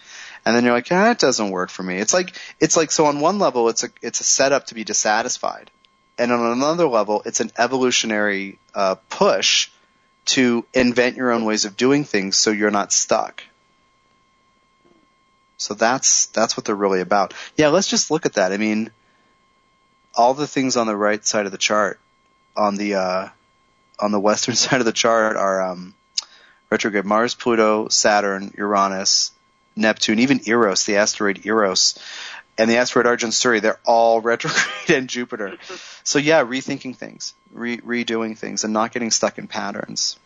And then you're like, ah, it doesn't work for me. It's like, it's like, so on one level, it's a, it's a setup to be dissatisfied. And on another level, it's an evolutionary, uh, push to invent your own ways of doing things so you're not stuck. So that's that's what they're really about. Yeah, let's just look at that. I mean, all the things on the right side of the chart, on the uh, on the western side of the chart are um, retrograde Mars, Pluto, Saturn, Uranus, Neptune, even Eros, the asteroid Eros, and the asteroid Argenturi. They're all retrograde and Jupiter. So yeah, rethinking things, re- redoing things, and not getting stuck in patterns.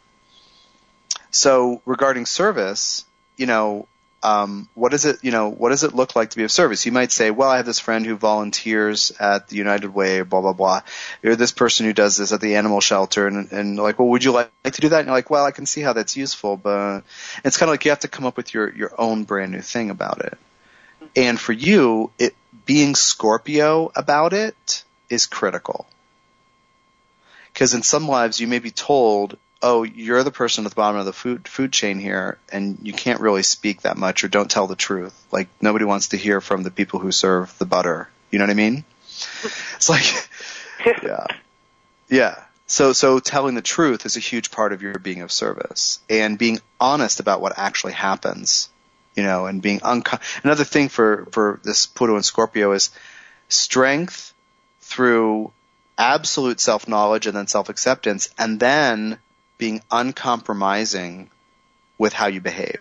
So regarding service, you know, um, what does it, you know, what does it look like to be of service? You might say, well, I have this friend who volunteers at the United Way, blah blah blah. You're this person who does this at the animal shelter, and and like, well, would you like, like to do that? And you're like, well, I can see how that's useful, but it's kind of like you have to come up with your your own brand new thing about it. And for you, it being Scorpio about it is critical. Because in some lives, you may be told, "Oh, you're the person at the bottom of the food food chain here, and you can't really speak that much, or don't tell the truth." Like nobody wants to hear from the people who serve the butter. You know what I mean? It's like, yeah, yeah. So, so telling the truth is a huge part of your being of service, and being honest about what actually happens. You know, and being unco- another thing for for this Pluto and Scorpio is strength through absolute self knowledge and then self acceptance, and then being uncompromising with how you behave.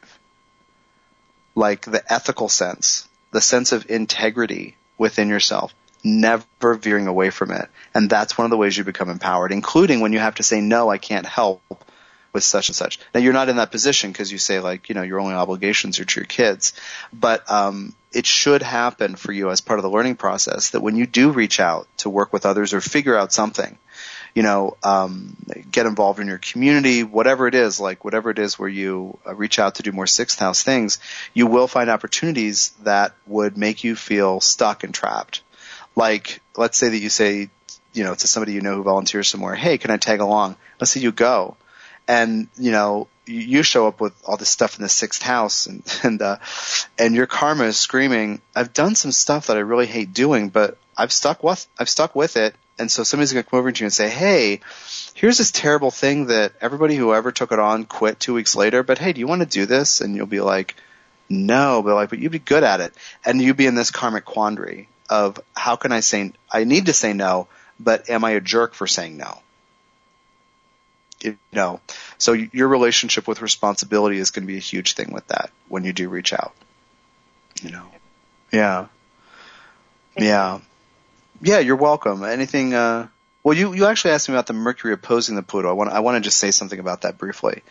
Like the ethical sense, the sense of integrity within yourself, never veering away from it. And that's one of the ways you become empowered, including when you have to say, no, I can't help with such and such. Now you're not in that position because you say like, you know, your only obligations are to your kids, but, um, it should happen for you as part of the learning process that when you do reach out to work with others or figure out something, you know, um, get involved in your community, whatever it is, like whatever it is where you uh, reach out to do more sixth house things, you will find opportunities that would make you feel stuck and trapped. Like, let's say that you say, you know, to somebody you know who volunteers somewhere, hey, can I tag along? Let's say you go. And, you know, you show up with all this stuff in the sixth house and, and, uh, and your karma is screaming, I've done some stuff that I really hate doing, but I've stuck with, I've stuck with it. And so somebody's going to come over to you and say, Hey, here's this terrible thing that everybody who ever took it on quit two weeks later, but hey, do you want to do this? And you'll be like, no, but like, but you'd be good at it. And you'd be in this karmic quandary of how can I say, I need to say no, but am I a jerk for saying no? You know, so your relationship with responsibility is going to be a huge thing with that when you do reach out. You know, yeah, yeah, yeah. You're welcome. Anything? uh Well, you you actually asked me about the Mercury opposing the Pluto. I want I want to just say something about that briefly.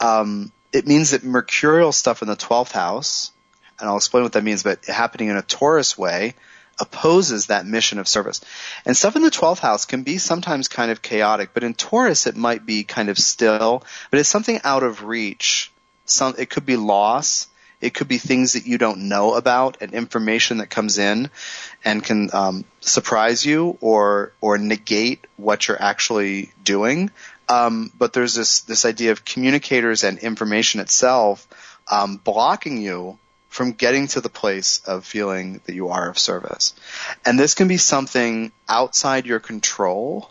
Um, it means that mercurial stuff in the twelfth house, and I'll explain what that means, but happening in a Taurus way opposes that mission of service. And stuff in the 12th house can be sometimes kind of chaotic, but in Taurus it might be kind of still, but it's something out of reach. Some, it could be loss. It could be things that you don't know about and information that comes in and can um, surprise you or or negate what you're actually doing. Um, but there's this this idea of communicators and information itself um, blocking you from getting to the place of feeling that you are of service. And this can be something outside your control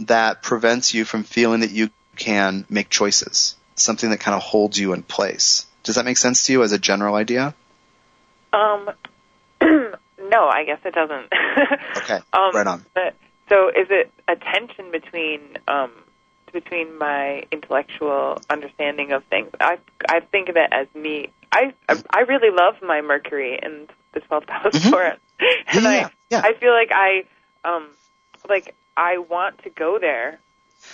that prevents you from feeling that you can make choices. Something that kind of holds you in place. Does that make sense to you as a general idea? Um, no, I guess it doesn't. okay, um, right on. But, so is it a tension between um, between my intellectual understanding of things? I I think of it as me. I I really love my Mercury in the twelfth house Mhm. Taurus, and Yeah, I yeah. I feel like I um like I want to go there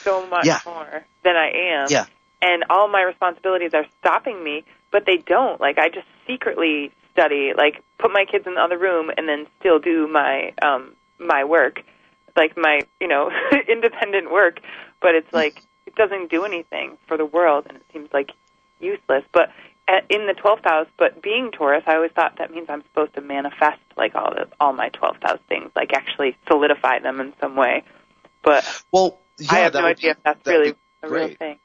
so much Yeah. more than I am. Yeah. And all my responsibilities are stopping me, but they don't. Like I just secretly study, like put my kids in the other room and then still do my um my work. Like my, you know, independent work, but it's like it doesn't do anything for the world and it seems like useless. But at, in the 12th house, but being Taurus, I always thought that means I'm supposed to manifest like all the all my 12th house things, like actually solidify them in some way. But Well, yeah, I have no idea be, if that's really a real great. thing.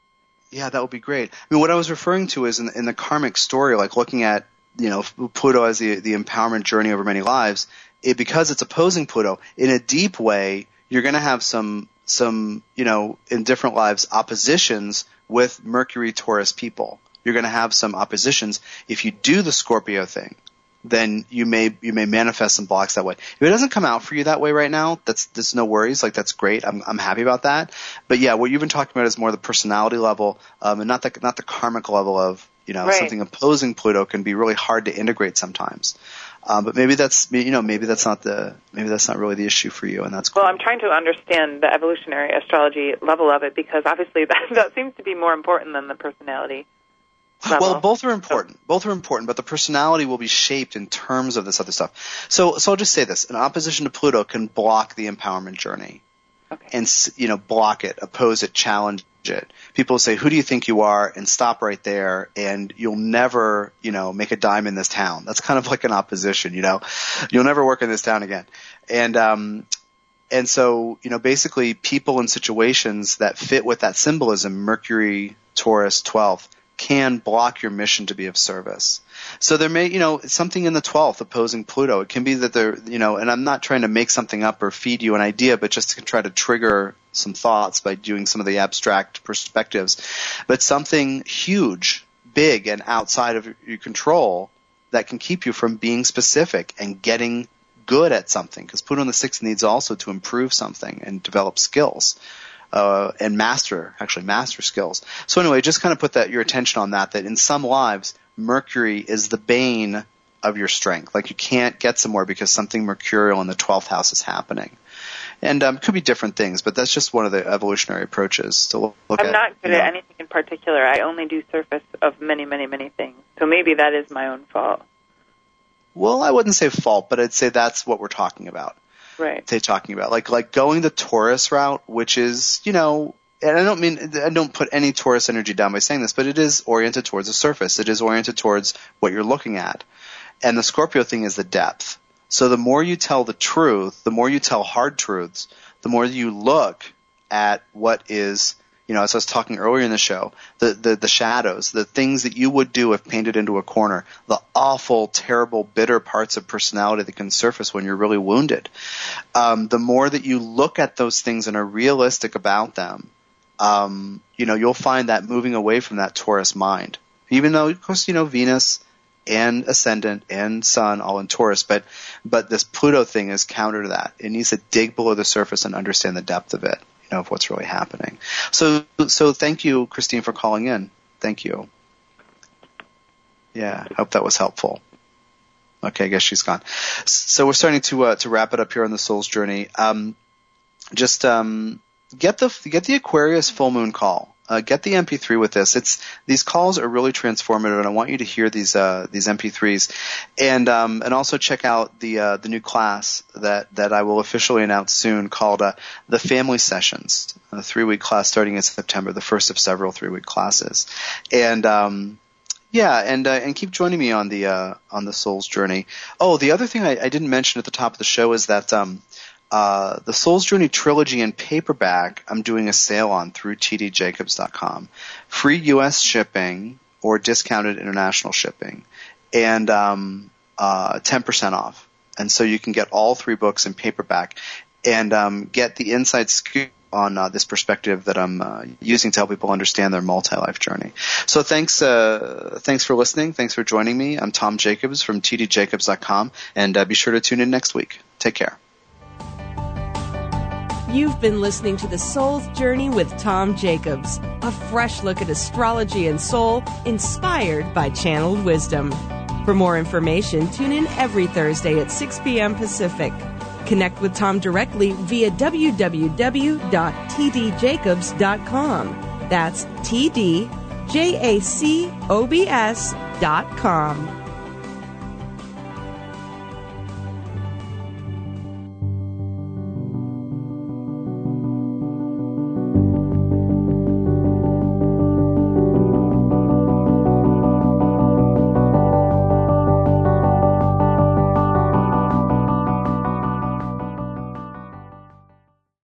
Yeah, that would be great. I mean, what I was referring to is in, in the karmic story, like looking at you know Pluto as the the empowerment journey over many lives. It because it's opposing Pluto in a deep way. You're going to have some some you know in different lives oppositions with Mercury Taurus people. You're going to have some oppositions if you do the Scorpio thing. Then you may you may manifest some blocks that way. If it doesn't come out for you that way right now, that's there's no worries. Like that's great. I'm I'm happy about that. But yeah, what you've been talking about is more the personality level, um, and not the not the karmic level of you know Right. something opposing Pluto can be really hard to integrate sometimes. Um, but maybe that's you know maybe that's not the maybe that's not really the issue for you, and that's cool. Well, I'm trying to understand the evolutionary astrology level of it because obviously that that seems to be more important than the personality level. Well, both are important. Both are important, but the personality will be shaped in terms of this other stuff. So, so I'll just say this: an opposition to Pluto can block the empowerment journey, Okay. and you know, block it, oppose it, challenge it. People say, "Who do you think you are?" and stop right there, and you'll never, you know, make a dime in this town. That's kind of like an opposition, you know. You'll never work in this town again, and um, and so, you know, basically people in situations that fit with that symbolism, Mercury, Taurus, 12th, can block your mission to be of service. So there may, you know, something in the 12th opposing Pluto. It can be that they're, you know, and I'm not trying to make something up or feed you an idea, but just to try to trigger some thoughts by doing some of the abstract perspectives. But something huge, big, and outside of your control that can keep you from being specific and getting good at something because Pluto in the sixth needs also to improve something and develop skills uh, and master actually master skills. So anyway, just kind of put that your attention on that. That in some lives, Mercury is the bane of your strength. Like you can't get somewhere because something mercurial in the twelfth house is happening. And um, could be different things, but that's just one of the evolutionary approaches to look, I'm at. not good you know. at anything in particular. I only do surface of many, many, many things. So maybe that is my own fault. Well, I wouldn't say fault, but I'd say that's what we're talking about. Right. they talking about like like going the Taurus route, which is you know, and I don't mean I don't put any Taurus energy down by saying this, but it is oriented towards the surface. It is oriented towards what you're looking at, and the Scorpio thing is the depth. So the more you tell the truth, the more you tell hard truths, the more you look at what is you know, as I was talking earlier in the show, the, the, the shadows, the things that you would do if painted into a corner, the awful, terrible, bitter parts of personality that can surface when you're really wounded. Um, the more that you look at those things and are realistic about them, um, you know, you'll find that moving away from that Taurus mind. Even though, of course, you know, Venus and Ascendant and Sun all in Taurus, but, but this Pluto thing is counter to that. It needs to dig below the surface and understand the depth of it know of what's really happening. So, so thank you, Christine, for calling in. Thank you. Yeah, hope that was helpful. Okay, I guess she's gone. So we're starting to uh, to wrap it up here on the Soul's Journey. Um, just um, get the get the Aquarius full moon call. Uh, get the MP3 with this. It's these calls are really transformative, and I want you to hear these uh, these MP3s, and um, and also check out the uh, the new class that that I will officially announce soon called uh, the Family Sessions, a three week class starting in September, the first of several three week classes, and um, Yeah, and uh, and keep joining me on the uh, on the Soul's journey. Oh, the other thing I, I didn't mention at the top of the show is that um, uh, the Soul's Journey trilogy in paperback, I'm doing a sale on through tdjacobs.com. Free U.S. shipping or discounted international shipping, and um, uh, 10% off. And so you can get all three books in paperback and um, get the inside scoop on uh, this perspective that I'm uh, using to help people understand their multi-life journey. So thanks, uh, thanks for listening. Thanks for joining me. I'm Tom Jacobs from tdjacobs.com, and uh, be sure to tune in next week. Take care. You've been listening to The Soul's Journey with Tom Jacobs, a fresh look at astrology and soul inspired by channeled wisdom. For more information, tune in every Thursday at 6 p.m. Pacific. Connect with Tom directly via www.tdjacobs.com. That's T D J A C O B S dot com.